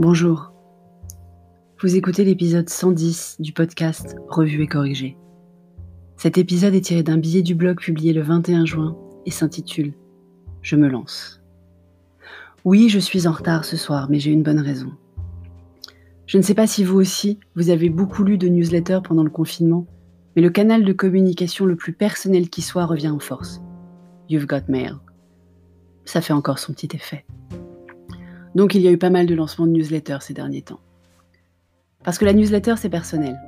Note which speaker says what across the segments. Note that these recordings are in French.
Speaker 1: Bonjour. Vous écoutez l'épisode 110 du podcast Revue et corrigé. Cet épisode est tiré d'un billet du blog publié le 21 juin et s'intitule Je me lance. Oui, je suis en retard ce soir, mais j'ai une bonne raison. Je ne sais pas si vous aussi, vous avez beaucoup lu de newsletters pendant le confinement, mais le canal de communication le plus personnel qui soit revient en force. You've got mail. Ça fait encore son petit effet. Donc il y a eu pas mal de lancements de newsletters ces derniers temps. Parce que la newsletter, c'est personnel.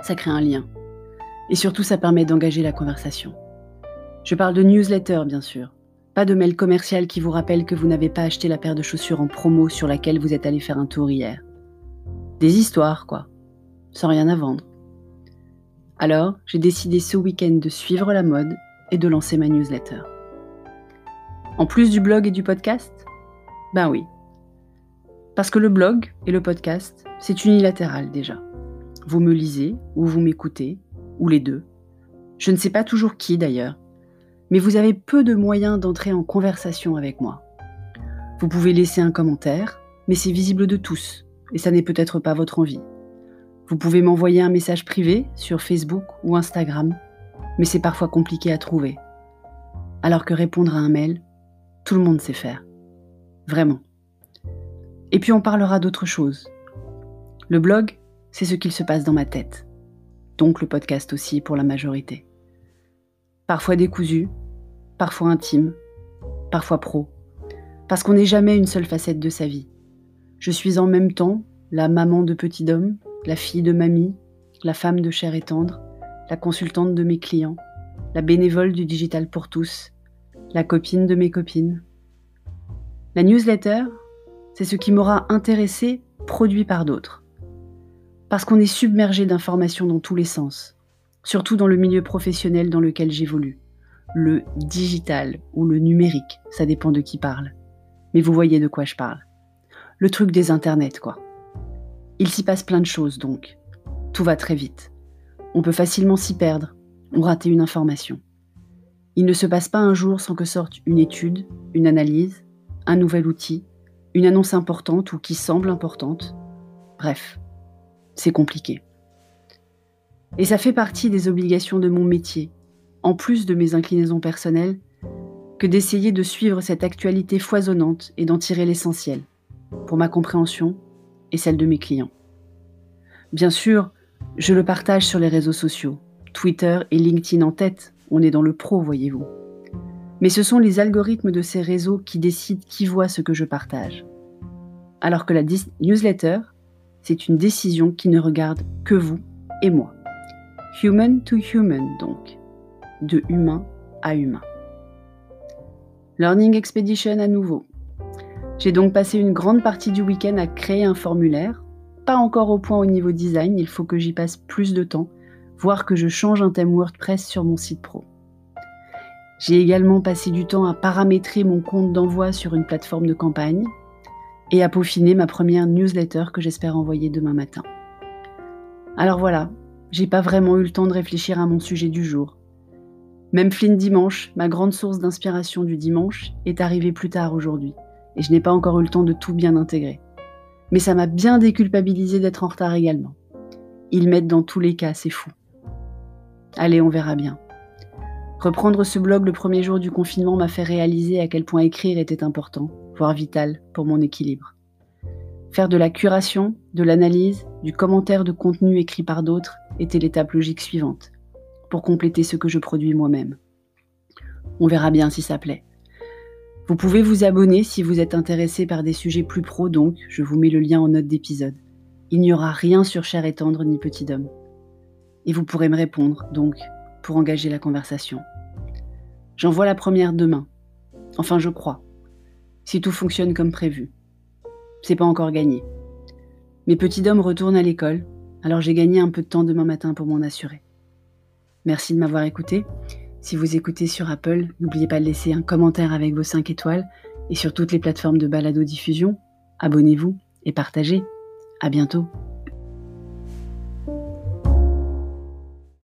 Speaker 1: Ça crée un lien. Et surtout, ça permet d'engager la conversation. Je parle de newsletter, bien sûr. Pas de mail commercial qui vous rappelle que vous n'avez pas acheté la paire de chaussures en promo sur laquelle vous êtes allé faire un tour hier. Des histoires, quoi. Sans rien à vendre. Alors, j'ai décidé ce week-end de suivre la mode et de lancer ma newsletter. En plus du blog et du podcast? Ben oui. Parce que le blog et le podcast, c'est unilatéral déjà. Vous me lisez ou vous m'écoutez, ou les deux. Je ne sais pas toujours qui d'ailleurs, mais vous avez peu de moyens d'entrer en conversation avec moi. Vous pouvez laisser un commentaire, mais c'est visible de tous, et ça n'est peut-être pas votre envie. Vous pouvez m'envoyer un message privé sur Facebook ou Instagram, mais c'est parfois compliqué à trouver. Alors que répondre à un mail, tout le monde sait faire. Vraiment. Et puis on parlera d'autre chose. Le blog, c'est ce qu'il se passe dans ma tête. Donc le podcast aussi pour la majorité. Parfois décousu, parfois intime, parfois pro. Parce qu'on n'est jamais une seule facette de sa vie. Je suis en même temps la maman de petit homme, la fille de mamie, la femme de chair et tendre, la consultante de mes clients, la bénévole du digital pour tous, la copine de mes copines. La newsletter, c'est ce qui m'aura intéressé, produit par d'autres. Parce qu'on est submergé d'informations dans tous les sens, surtout dans le milieu professionnel dans lequel j'évolue. Le digital ou le numérique, ça dépend de qui parle. Mais vous voyez de quoi je parle. Le truc des internets, quoi. Il s'y passe plein de choses donc. Tout va très vite. On peut facilement s'y perdre, ou rater une information. Il ne se passe pas un jour sans que sorte une étude, une analyse, un nouvel outil, une annonce importante ou qui semble importante. Bref, c'est compliqué. Et ça fait partie des obligations de mon métier, en plus de mes inclinaisons personnelles, que d'essayer de suivre cette actualité foisonnante et d'en tirer l'essentiel, pour ma compréhension et celle de mes clients. Bien sûr, je le partage sur les réseaux sociaux, Twitter et LinkedIn en tête, on est dans le pro, voyez-vous. Mais ce sont les algorithmes de ces réseaux qui décident qui voit ce que je partage. Alors que la newsletter, c'est une décision qui ne regarde que vous et moi. Human to human, donc. De humain à humain. Learning Expedition à nouveau. J'ai donc passé une grande partie du week-end à créer un formulaire. Pas encore au point au niveau design, il faut que j'y passe plus de temps, voire que je change un thème WordPress sur mon site pro. J'ai également passé du temps à paramétrer mon compte d'envoi sur une plateforme de campagne et à peaufiner ma première newsletter que j'espère envoyer demain matin. Alors voilà, j'ai pas vraiment eu le temps de réfléchir à mon sujet du jour. Même Flynn Dimanche, ma grande source d'inspiration du dimanche, est arrivé plus tard aujourd'hui, et je n'ai pas encore eu le temps de tout bien intégrer. Mais ça m'a bien déculpabilisé d'être en retard également. Ils m'aident dans tous les cas, c'est fou. Allez, on verra bien. Reprendre ce blog le premier jour du confinement m'a fait réaliser à quel point écrire était important, voire vital, pour mon équilibre. Faire de la curation, de l'analyse, du commentaire de contenu écrit par d'autres était l'étape logique suivante, pour compléter ce que je produis moi-même. On verra bien si ça plaît. Vous pouvez vous abonner si vous êtes intéressé par des sujets plus pros, donc je vous mets le lien en note d'épisode. Il n'y aura rien sur Cher et Tendre ni Petit Homme. Et vous pourrez me répondre, donc, pour engager la conversation. J'envoie la première demain. Enfin, je crois. Si tout fonctionne comme prévu. C'est pas encore gagné. Mes petits hommes retournent à l'école, alors j'ai gagné un peu de temps demain matin pour m'en assurer. Merci de m'avoir écouté. Si vous écoutez sur Apple, n'oubliez pas de laisser un commentaire avec vos 5 étoiles et sur toutes les plateformes de balado-diffusion, abonnez-vous et partagez. À bientôt.